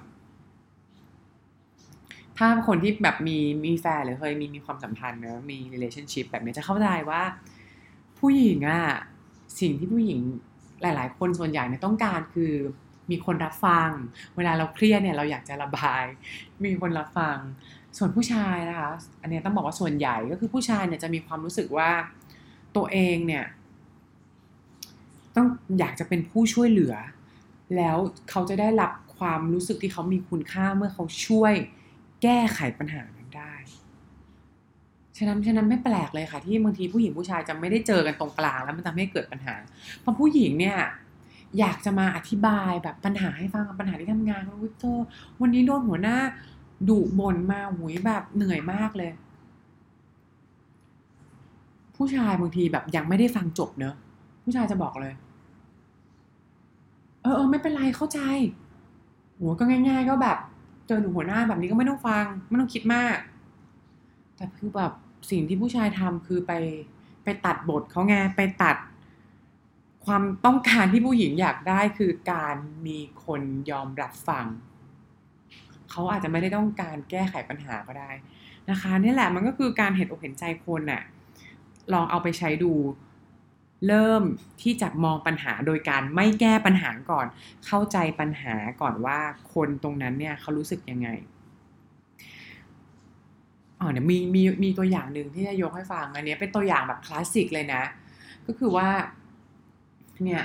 ถ้าคนที่แบบมีมีแฟนหรือเคยมีมีความสัมพันธ์เนอะมี relationship แบบนี้จะเข้าใจว่า ผู้หญิงอะสิ่งที่ผู้หญิงหลาย ๆ คนส่วนใหญ่เนี่ยต้องการคือ มีคนรับฟัง เวลาเราเครียดเนี่ยเราอยากจะระบาย มีคนรับฟัง ส่วนผู้ชายนะคะ อันนี้ต้องบอกว่าส่วนใหญ่ก็คือผู้ชายเนี่ยจะมีความรู้สึกว่าตัวเองเนี่ย ต้องอยากจะเป็นผู้ช่วยเหลือ แล้วเขาจะได้รับความรู้สึกที่เขามีคุณค่าเมื่อเขาช่วยแก้ไขปัญหานั้นได้ ฉะนั้นฉะนั้นไม่แปลกเลยค่ะ ที่บางทีผู้หญิงผู้ชายจะไม่ได้เจอกันตรงกลางแล้วมันทำให้เกิดปัญหาเพราะผู้หญิงเนี่ย อยากจะมาอธิบายแบบปัญหาให้ฟังปัญหาที่ทำงานว่าเธอวันนี้โดนหัวหน้าดุบ่นมาหุยแบบเหนื่อยมากเลย ผู้ชายบางทีแบบยังไม่ได้ฟังจบเนอะผู้ชายจะบอกเลย เออเออไม่เป็นไรเข้าใจโหก็ง่าย ๆ ก็แบบ เจอหนูหัวหน้าแบบนี้ก็ไม่ต้องฟัง ไม่ต้องคิดมาก แต่คือแบบสิ่งที่ผู้ชายทำคือไปไปตัดบทเขาไงไปตัด ความต้องการที่ผู้หญิงอยากได้คือการมีคนยอมรับฟัง เขาอาจจะไม่ได้ต้องการแก้ไขปัญหาก็ได้นะคะนี่แหละมันก็คือการเห็นอกเห็นใจคนน่ะลองเอาไปใช้ดูเริ่มที่จะมองปัญหาโดยการไม่แก้ปัญหาก่อน เข้าใจปัญหาก่อนว่าคนตรงนั้นเนี่ยเขารู้สึกยังไงอ๋อเนี่ยมีมีมีตัวอย่างหนึ่งที่จะยกให้ฟังอันนี้เป็นตัวอย่างแบบคลาสสิกเลยนะ ก็คือว่า เนี่ย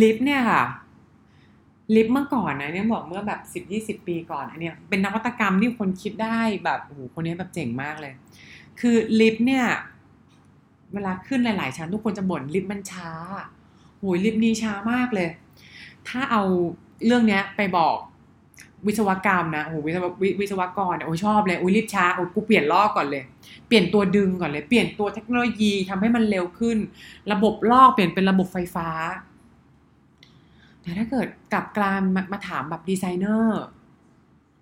ลิฟต์เนี่ยค่ะ ลิฟต์เมื่อก่อนนะเนี่ยบอกเมื่อแบบสิบยี่สิบปีก่อนอันเนี้ยเป็นนวัตกรรมที่คนคิดได้แบบโอ้โหคนนี้แบบเจ๋งมากเลย คือลิฟต์เนี่ย เวลาขึ้นหลาย ๆ ชั้นทุกคนจะบ่นลิฟต์มันช้าโหยลิฟต์นี้ช้ามากเลย ถ้าเอาเรื่องเนี้ยไปบอก วิศวกรรมนะโอ้โหวิศววิศวกรเนี่ยโอ้ชอบเลยโอ้ยลิฟต์ช้าโอ้กูเปลี่ยนรอกก่อนเลย เปลี่ยนตัวดึงก่อนเลย เปลี่ยนตัวเทคโนโลยีทำให้มันเร็วขึ้น ระบบรอกเปลี่ยนเป็นระบบไฟฟ้า แต่ถ้าเกิดกลับกันมามาถามแบบดีไซเนอร์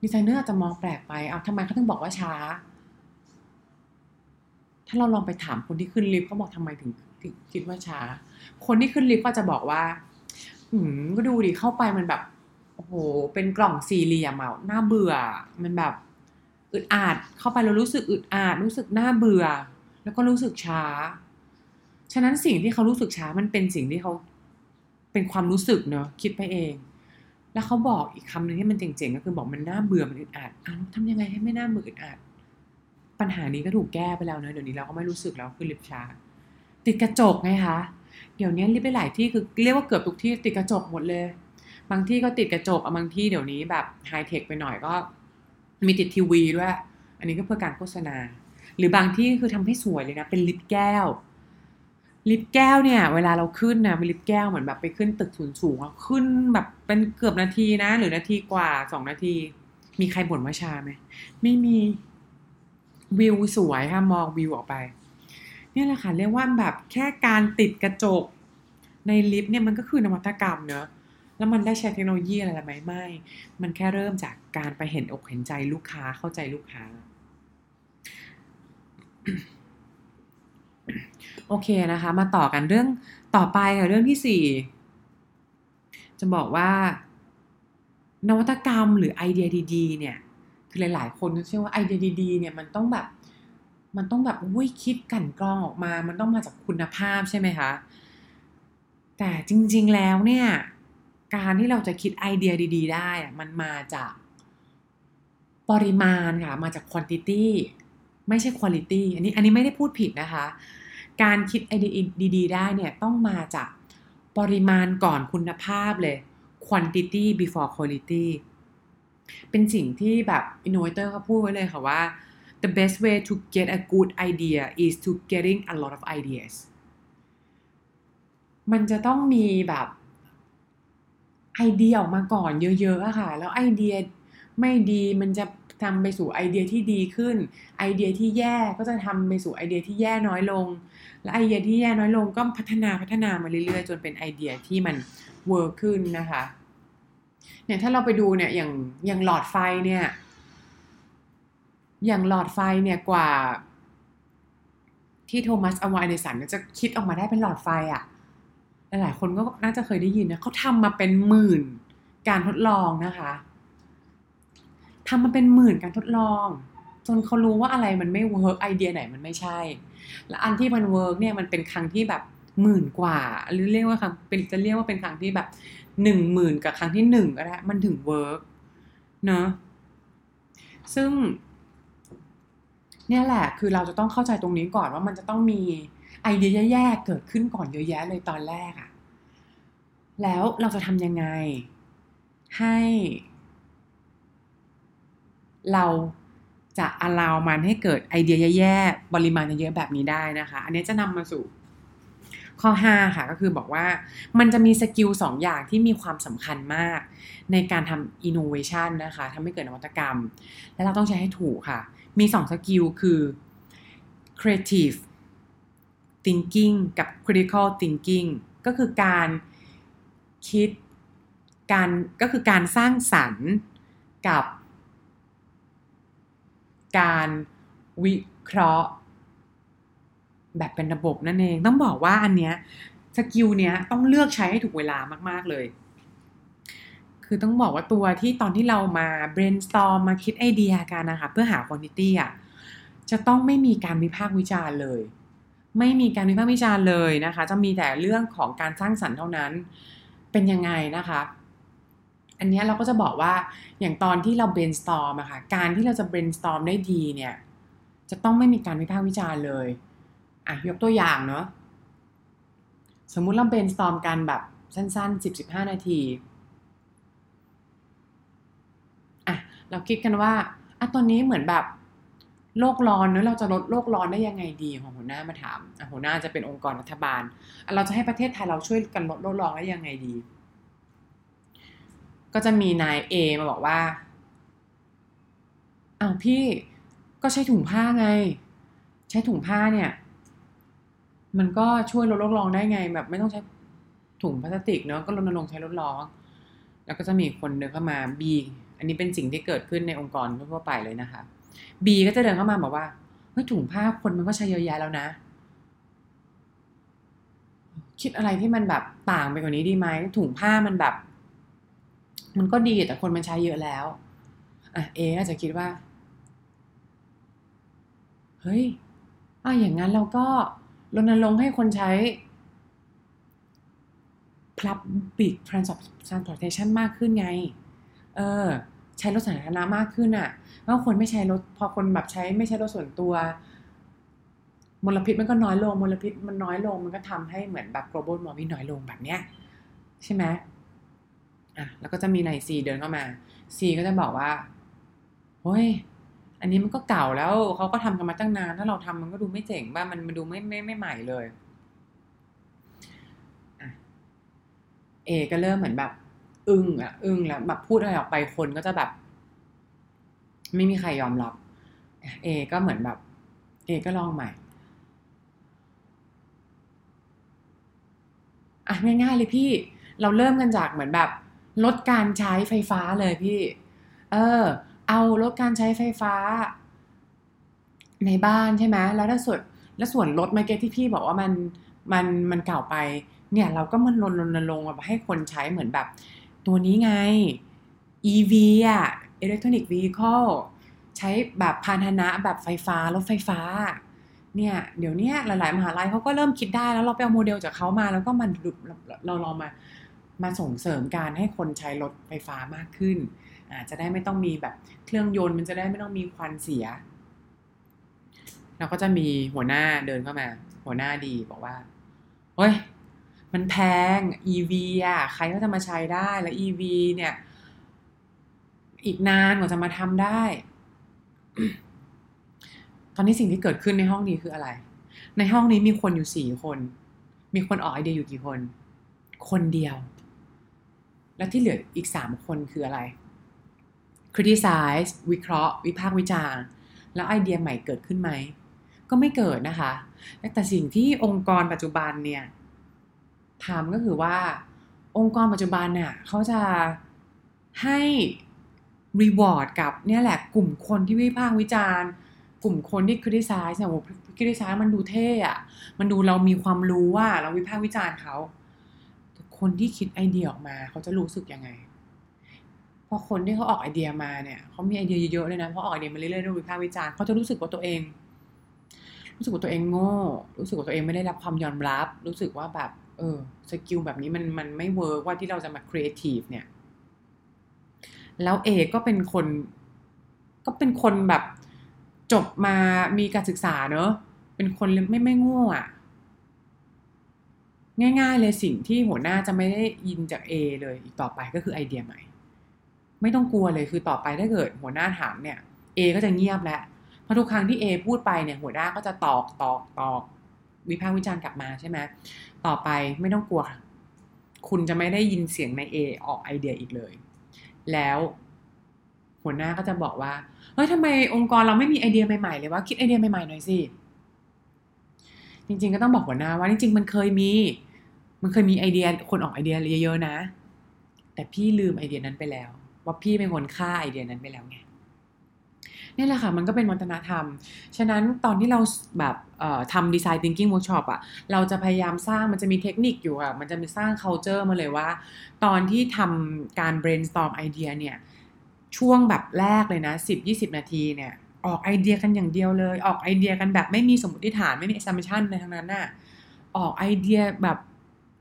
ดีไซเนอร์อาจจะมองแปลกไปเอาทำไมเขาถึงบอกว่าช้า ถ้าเราลองไปถามคนที่ขึ้นลิฟต์เขาบอกทำไมถึงถึงคิดว่าช้า คนที่ขึ้นลิฟต์ก็จะบอกว่า อืมก็ดูดิเข้าไปมันแบบ โอ้โหเป็นกล่องสี่เหลี่ยมอะน่าเบื่อ มันแบบอึดอัดเข้าไปแล้วรู้สึกอึดอัดรู้สึกน่าเบื่อ แล้วก็รู้สึกช้า ฉะนั้นสิ่งที่เขารู้สึกช้ามันเป็นสิ่งที่เขาเป็นความรู้สึกเนอะคิดไปเอง แล้วเขาบอกอีกคำหนึ่งที่มันเจ๋งๆก็คือบอกมันน่าเบื่อมันอึดอัดอ้าวทำยังไงให้ไม่น่าเบื่ออึดอัดปัญหานี้ก็ถูกแก้ไปแล้วเนอะเดี๋ยวนี้เราก็ไม่รู้สึกแล้วคือลิฟช้า ติดกระจกไงคะเดี๋ยวนี้ลิฟต์ไปหลายที่คือเรียกว่าเกือบทุกที่ติดกระจกหมดเลย บางที่ก็ติดกระจกบางที่เดี๋ยวนี้แบบไฮเทคไปหน่อยก็มีติดทีวีด้วย อันนี้ก็เพื่อการโฆษณา หรือบางที่คือทำให้สวยเลยนะ เป็นลิฟต์แก้ว ลิฟต์แก้วเนี่ย เวลาเราขึ้นนะเป็นลิฟต์แก้วเหมือนแบบไปขึ้นตึกสูงสูงอะขึ้นแบบเป็นเกือบนาทีนะ หรือนาทีกว่าสองนาที มีใครบ่นว่าช้าไหมไม่มีวิวสวยค่ะมองวิวออกไปนี่แหละค่ะเรียกว่าแบบแค่การติดกระจกในลิฟต์เนี่ยมันก็คือนวัตกรรมเนอะ แล้วมันได้ใช้เทคโนโลยีอะไรไหมไม่ มันแค่เริ่มจากการไปเห็นอกเห็นใจลูกค้าเข้าใจลูกค้า โอเคนะคะ มาต่อกันเรื่องต่อไปค่ะเรื่องที่สี่จะบอกว่านวัตกรรมหรือไอเดียดีๆ เนี่ย คือหลาย ๆ คนเชื่อว่าไอเดียดีๆ เนี่ยมันต้องแบบ มันต้องแบบอุ้ยคิดกันกรองออกมา มันต้องมาจากคุณภาพใช่ไหมคะ แต่จริง ๆ แล้วเนี่ย การที่เราจะคิดไอเดียดี ๆ ได้มันมาจากปริมาณค่ะ มาจาก quantity ไม่ใช่ quality อันนี้อันนี้ไม่ได้พูดผิดนะคะ การคิดไอเดียดีๆ ได้เนี่ยต้องมาจากปริมาณก่อนคุณภาพเลย quantity before quality เป็นสิ่งที่แบบ innovator เขาพูดไว้เลยค่ะว่า the best way to get a good idea is to getting a lot of ideas มันจะต้องมีแบบ ไอเดียออกมาก่อนเยอะๆอะค่ะ แล้วไอเดียไม่ดีมันจะทำไปสู่ไอเดียที่ดีขึ้น ไอเดียที่แย่ก็จะทำไปสู่ไอเดียที่แย่น้อยลง และไอเดียที่แย่น้อยลงก็พัฒนาพัฒนามาเรื่อยๆ จนเป็นไอเดียที่มัน work ขึ้นนะคะเนี่ยถ้าเราไปดูเนี่ยอย่างอย่างหลอดไฟเนี่ย อย่างหลอดไฟเนี่ยกว่าที่โทมัส อัลวา เอดิสันจะคิดออกมาได้เป็นหลอดไฟอะค่ะ หลายๆคนก็น่าจะเคยได้ยินนะเขาทำมาเป็นหมื่นการทดลองนะคะทำมาเป็นหมื่นการทดลอง จนเขารู้ว่าอะไรมันไม่ work ไอเดียไหนมันไม่ใช่ และอันที่มัน work เนี่ยมันเป็นครั้งที่แบบหมื่นกว่า หรือเรียกว่าครั้งเป็นจะเรียกว่าเป็นครั้งที่แบบหนึ่งหมื่นกับครั้งที่หนึ่งก็ได้มันถึง work เนาะซึ่ง เนี่ยแหละคือเราจะต้องเข้าใจตรงนี้ก่อนว่ามันจะต้องมี ไอเดียแย่ๆเกิดขึ้นก่อนเยอะแยะเลยตอนแรกอะแล้วเราจะทำยังไง ให้ เราจะอ l ล w มันให้เกิดไอเดียแย่ๆปริมาณเยอะๆแบบนี้ได้นะคะ อันนี้จะนำมาสู่ข้อ 5 ค่ะก็คือบอกว่ามันจะมี skill สองอย่างที่มีความสำคัญมาก ในการทำ innovation นะคะทำให้เกิดนวัตกรรม และเราต้องใช้ให้ถูกค่ะ มีสอง skill คือ creative thinking กับ critical thinking ก็คือการคิดการก็คือการสร้างสรรค์กับ การวิเคราะห์ แบบเป็นระบบนั่นเอง ต้องบอกว่าอันเนี้ยสกิลเนี้ยต้องเลือกใช้ให้ถูกเวลามาก ๆ เลย คือต้องบอกว่าตัวที่ตอนที่เรามา brainstorm มาคิดไอเดียกันนะคะ เพื่อหา quantity อะจะต้องไม่มีการวิพากษ์วิจารณ์เลย ไม่มีการวิพากษ์วิจารณ์เลยนะคะ จะมีแต่เรื่องของการสร้างสรรค์เท่านั้นเป็นยังไงนะคะ อันนี้เราก็จะบอกว่าอย่างตอนที่เรา brainstorm อะค่ะการที่เราจะ brainstorm ได้ดีเนี่ยจะต้องไม่มีการวิพากษ์วิจารณ์เลยอะยกตัวอย่างเนาะสมมุติเรา brainstorm กันแบบสั้นๆ 10-15 นาทีอะเราคิดกันว่าอะตอนนี้เหมือนแบบ โลกร้อนเนื้อเราจะลดโลกร้อนได้ยังไงดีของหัวหน้ามาถามอะหัวหน้าจะเป็นองค์กรรัฐบาล เราจะให้ประเทศไทยเราช่วยกันลดโลกร้อนได้ยังไงดี ก็จะมีนาย A มาบอกว่าอ้าวพี่ก็ใช้ถุงผ้าไง ใช้ถุงผ้าเนี่ย มันก็ช่วยลดโลกร้อนได้ไง แบบไม่ต้องใช้ถุงพลาสติกเนาะก็รณรงค์ใช้ลดร้อนแล้วก็จะมีคนเดินเข้ามา B อันนี้เป็นสิ่งที่เกิดขึ้นในองค์กรทั่วไปเลยนะคะ B ก็จะเดินเข้ามาบอกว่าเฮ้ยถุงผ้าคนมันก็ใช้เยอะแยะแล้วนะ คิดอะไรที่มันแบบต่างไปกว่านี้ดีไหมถุงผ้ามันแบบ มันก็ดีแต่คนมันใช้เยอะแล้วอะเออาจจะคิดว่าเฮ้ยอะอย่างนั้นเราก็รณรงค์ให้คนใช้ public transportation มากขึ้นไง เออ ใช้รถสาธารณะมากขึ้นอะแล้วคนไม่ใช้รถพอคนแบบใช้ไม่ใช้รถส่วนตัวมลพิษมันก็น้อยลงมลพิษมันน้อยลงมันก็ทำให้เหมือนแบบ global warming น้อยลงแบบเนี้ยใช่ไหมอะแล้วก็จะมีนายซีเดินเข้ามาซีก็จะบอกว่าเฮ้ยอันนี้มันก็เก่าแล้วเขาก็ทำกันมาตั้งนาน ถ้าเราทำมันก็ดูไม่เจ๋งบ้ามันมันดูไม่ไม่ไม่ใหม่เลยอะเอก็เริ่มเหมือนแบบ อึ้งอะอึ้งแล้วแบบพูดอะไรออกไปคนก็จะแบบ ไม่มีใครยอมรับเอก็เหมือนแบบ เอก็ลองใหม่อะง่ายๆเลยพี่ เราเริ่มกันจากเหมือนแบบ ลดการใช้ไฟฟ้าเลยพี่ เออ เอาลดการใช้ไฟฟ้า ในบ้านใช่ไหมแล้วถ้าส่วนแล้วส่วนลดเมื่อกี้ที่พี่บอกว่ามันมันมันเก่าไป เนี่ยเราก็มันรณรงค์แบบให้คนใช้เหมือนแบบ ตัวนี้ไง EV อะ Electronic Vehicle ใช้แบบพาหนะแบบไฟฟ้า รถไฟฟ้า เนี่ยเดี๋ยวนี้หลาย ๆ มหาลัยเขาก็เริ่มคิดได้แล้วเราไปเอาโมเดลจากเขามา แล้วก็มันเราลองมามาส่งเสริมการให้คนใช้รถไฟฟ้ามากขึ้น อาจจะได้ไม่ต้องมีแบบเครื่องยนต์มันจะได้ไม่ต้องมีควันเสีย เราก็จะมีหัวหน้าเดินเข้ามา หัวหน้าดีบอกว่าเฮ้ย มันแพง EV อะ ใครก็จะมาใช้ได้แล้ว EV เนี่ย อีกนานกว่าจะมาทำได้ ตอนนี้สิ่งที่เกิดขึ้นในห้องนี้คืออะไร ในห้องนี้มีคนอยู่สี่คน มีคนออกไอเดียอยู่กี่คน คนเดียว แล้วที่เหลืออีกสามคนคืออะไร criticize วิเคราะห์ วิพากษ์วิจารณ์แล้วไอเดียใหม่เกิดขึ้นไหม ก็ไม่เกิดนะคะ แต่สิ่งที่องค์กรปัจจุบันเนี่ย ทำก็คือว่าองค์กรปัจจุบันเนี่ยเขาจะให้ reward กับเนี่ยแหละกลุ่มคนที่วิพากษ์วิจารณ์ กลุ่มคนที่ criticize เนี่ยโอ้ criticize มันดูเท่อะมันดูเรามีความรู้ว่าเราวิพากษ์วิจารณ์เขาคนที่คิดไอเดียออกมาเขาจะรู้สึกยังไงพอคนที่เขาออกไอเดียมาเนี่ยเขามีไอเดียเยอะๆเลยนะเพราะออกไอเดียมาเรื่อยๆด้วยวิพากษ์วิจารณ์เขาจะรู้สึกว่าตัวเอง รู้สึกว่าตัวเองโง่ รู้สึกว่าตัวเองไม่ได้รับความยอมรับ รู้สึกว่าแบบ เออ skill แบบนี้มันมันไม่ work ว่าที่เราจะมาครีเอทีฟเนี่ย แล้วเออก็เป็นคน ก็เป็นคนแบบจบมามีการศึกษาเนอะเป็นคนไม่ไม่โง่อะง่ายๆเลยสิ่งที่หัวหน้าจะไม่ได้ยินจาก A เลยอีกต่อไปก็คือไอเดียใหม่ ไม่ต้องกลัวเลยคือต่อไปถ้าเกิดหัวหน้าถามเนี่ย A ก็จะเงียบแล้วเพราะทุกครั้งที่ A พูดไปเนี่ยหัวหน้าก็จะตอกตอกตอกวิพากษ์วิจารณ์กลับมาใช่ไหม ต่อไปไม่ต้องกลัว คุณจะไม่ได้ยินเสียงใน A ออกไอเดียอีกเลย แล้วหัวหน้าก็จะบอกว่าเฮ้ยทำไมองค์กรเราไม่มีไอเดียใหม่ๆเลยว่าคิดไอเดียใหม่ๆหน่อยสิจริงๆก็ต้องบอกหัวหน้าว่าจริงๆมันเคยมี มันเคยมีไอเดียคนออกไอเดียเยอะๆนะ แต่พี่ลืมไอเดียนั้นไปแล้ว ว่าพี่เป็นคนฆ่าไอเดียนั้นไปแล้วไง นี่แหละค่ะ มันก็เป็นวัฒนธรรม ฉะนั้นตอนที่เราแบบทำดีไซน์ thinking workshop อะเราจะพยายามสร้างมันจะมีเทคนิคอยู่อะมันจะมีสร้าง culture มาเลยว่า ตอนที่ทำการ brainstorm ไอเดียเนี่ยช่วงแบบแรกเลยนะ 10-20 นาทีเนี่ยออกไอเดียกันอย่างเดียวเลย ออกไอเดียกันแบบไม่มีสมมติฐานไม่มี assumption ใดทั้งนั้นน่ะออกไอเดียแบบ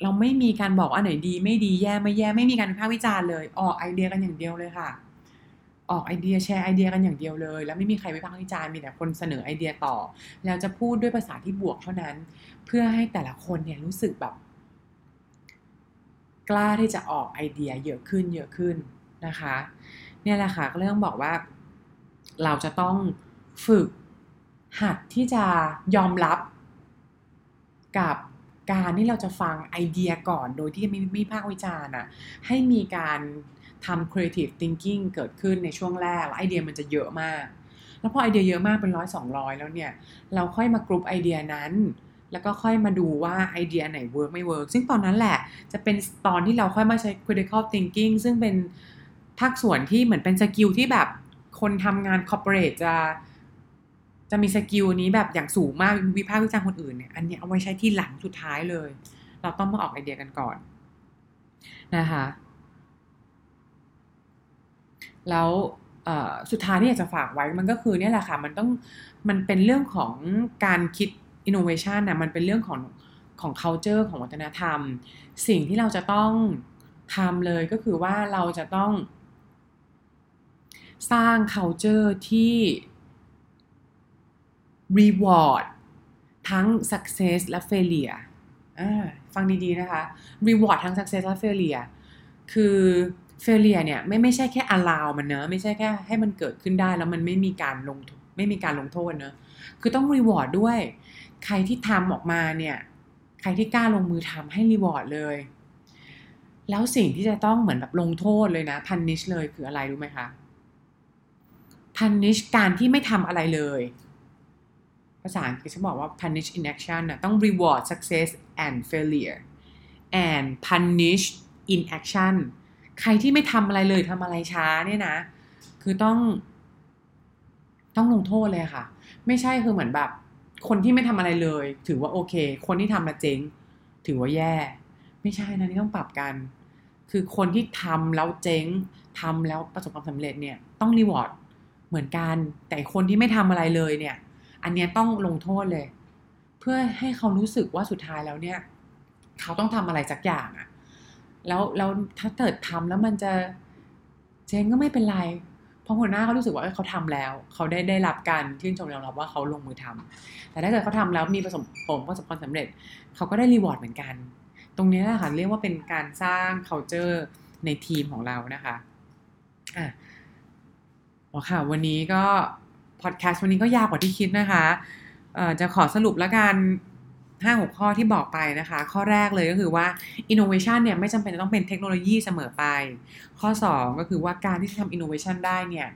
เราไม่มีการบอกว่าไหนดี ไม่ดีแย่ไม่แย่ไม่มีการวิพากษ์วิจารณ์เลย ออกไอเดียกันอย่างเดียวเลยค่ะ ออกไอเดียแชร์ไอเดียกันอย่างเดียวเลย แล้วไม่มีใครวิพากษ์วิจารณ์มีแต่คนเสนอไอเดียต่อ แล้วจะพูดด้วยภาษาที่บวกเท่านั้น เพื่อให้แต่ละคนเนี่ยรู้สึกแบบ กล้าที่จะออกไอเดียเยอะขึ้นเยอะขึ้นนะคะ เนี่ยแหละค่ะก็เรื่องบอกว่า เราจะต้องฝึกหัดที่จะยอมรับกับการที่เราจะฟังไอเดียก่อนโดยที่ไม่ไม่วิพากษ์วิจารณ์อะให้มีการ ทำ creative thinking เกิดขึ้นในช่วงแรกแล้วไอเดียมันจะเยอะมาก แล้วพอไอเดียเยอะมากเป็นร้อยสองร้อยแล้วเนี่ย เราค่อยมากรุ๊ปไอเดียนั้น แล้วก็ค่อยมาดูว่าไอเดียไหน work ไม่ work ซึ่งตอนนั้นแหละจะเป็นตอนที่เราค่อยมาใช้ critical thinking ซึ่งเป็นภาคส่วนที่เหมือนเป็น skill ที่แบบคนทำงาน corporate จะจะมี skill นี้แบบอย่างสูงมากวิพากษ์วิจารณ์คนอื่นเนี่ยอันนี้เอาไว้ใช้ที่หลังสุดท้ายเลย เราต้องมาออกไอเดียกันก่อนนะคะ แล้วสุดท้ายที่อยากจะฝากไว้มันก็คือเนี่ยแหละค่ะมันต้องมันเป็นเรื่องของการคิด innovation นะมันเป็นเรื่องของของ culture ของวัฒนธรรม สิ่งที่เราจะต้องทำเลยก็คือว่าเราจะต้อง สร้าง culture ที่ reward ทั้ง success และ failure ฟังดีๆนะคะ reward ทั้ง success และ failure คือ failure เนี่ยไม่ไม่ใช่แค่ allow มันเนอะไม่ใช่แค่ให้มันเกิดขึ้นได้แล้วมันไม่มีการลงไม่มีการลงโทษเนอะคือต้อง reward ด้วย ใครที่ทำออกมาเนี่ย ใครที่กล้าลงมือทำให้ reward เลย แล้วสิ่งที่จะต้องเหมือนแบบลงโทษเลยนะ punish เลยคืออะไรรู้ไหมคะ punish การที่ไม่ทำอะไรเลย ภาษาอังกฤษเขาบอกว่า punish inaction นะต้อง reward success and failure and punish inaction ใครที่ไม่ทำอะไรเลยทำอะไรช้าเนี่ยนะ คือต้อง ต้องลงโทษเลยค่ะ ไม่ใช่คือเหมือนแบบ คนที่ไม่ทำอะไรเลย ถือว่าโอเค คนที่ทำละเจ๊ง ถือว่าแย่ ไม่ใช่นะนี่ต้องปรับกัน คือคนที่ทำแล้วเจ๊งทำแล้วประสบความสำเร็จเนี่ย ต้องรีวอร์ดเหมือนกัน แต่คนที่ไม่ทำอะไรเลยเนี่ย อันนี้ต้องลงโทษเลย เพื่อให้เขารู้สึกว่าสุดท้ายแล้วเนี่ย เขาต้องทำอะไรสักอย่างอะ แล้วแล้วถ้าเกิดทำแล้วมันจะเจ๊งก็ไม่เป็นไร เพราะหัวหน้าเขารู้สึกว่าเขาทำแล้ว เขาได้ได้รับการชื่นชมยอมรับว่าเขาลงมือทำแต่ถ้าเกิดเขาทาแล้วมีประสบผลประสบความสำเร็จ เขาก็ได้รีวอร์ดเหมือนกัน ตรงนี้แหละค่ะเรียกว่าเป็นการสร้าง culture ในทีมของเรานะคะอะอ๋อค่ะ วันนี้ก็พอดแคสต์วันนี้ก็ยาวกว่าที่คิดนะคะจะขอสรุปแล้วกัน ห้าหกข้อที่บอกไปนะคะ ข้อแรกเลยก็คือว่า innovation เนี่ยไม่จำเป็นจะต้องเป็นเทคโนโลยีเสมอไป ข้อ 2 ก็คือว่าการที่จะทำ innovation ได้เนี่ย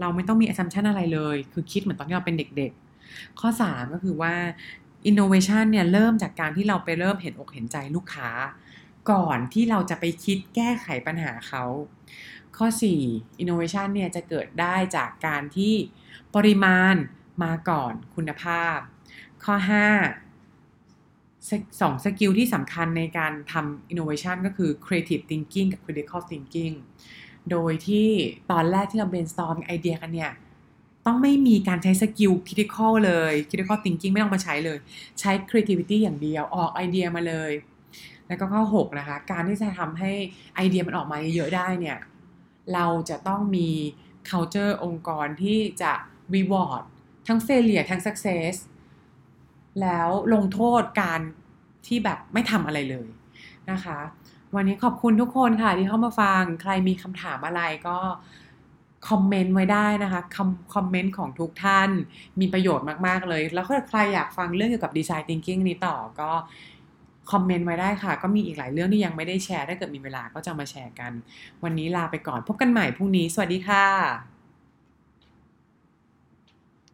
เราไม่ต้องมี assumption อะไรเลย คือคิดเหมือนตอนที่เราเป็นเด็กๆ ข้อ 3 ก็คือว่า innovation เนี่ยเริ่มจากการที่เราไปเริ่มเห็นอกเห็นใจลูกค้า ก่อนที่เราจะไปคิดแก้ไขปัญหาเขา ข้อ 4 innovation เนี่ยจะเกิดได้จากการที่ปริมาณมาก่อนคุณภาพ ข้อ 5 สอง skill ที่สำคัญในการทำ innovation ก็คือ creative thinking กับ critical thinking โดยที่ตอนแรกที่เรา brainstorm ไอเดียกันเนี่ย ต้องไม่มีการใช้สกิล critical เลย critical thinking ไม่ต้องมาใช้เลย ใช้ creativity อย่างเดียว ออกไอเดียมาเลย แล้วก็ข้อ 6 นะคะ การที่จะทำให้ไอเดียมันออกมาเยอะได้เนี่ย เราจะต้องมี culture องค์กรที่จะ reward ทั้ง failure ทั้ง success แล้วลงโทษการที่แบบไม่ทำอะไรเลยนะคะ วันนี้ขอบคุณทุกคนค่ะที่เข้ามาฟัง ใครมีคำถามอะไรก็คอมเมนต์ไว้ได้นะคะคำคอมเมนต์ของทุกท่านมีประโยชน์มาก ๆ เลย แล้วถ้าใครอยากฟังเรื่องเกี่ยวกับดีไซน์ thinking นี้ต่อก็คอมเมนต์ไว้ได้ค่ะ ก็มีอีกหลายเรื่องที่ยังไม่ได้แชร์ ถ้าเกิดมีเวลาก็จะมาแชร์กัน วันนี้ลาไปก่อนพบกันใหม่พรุ่งนี้ สวัสดีค่ะ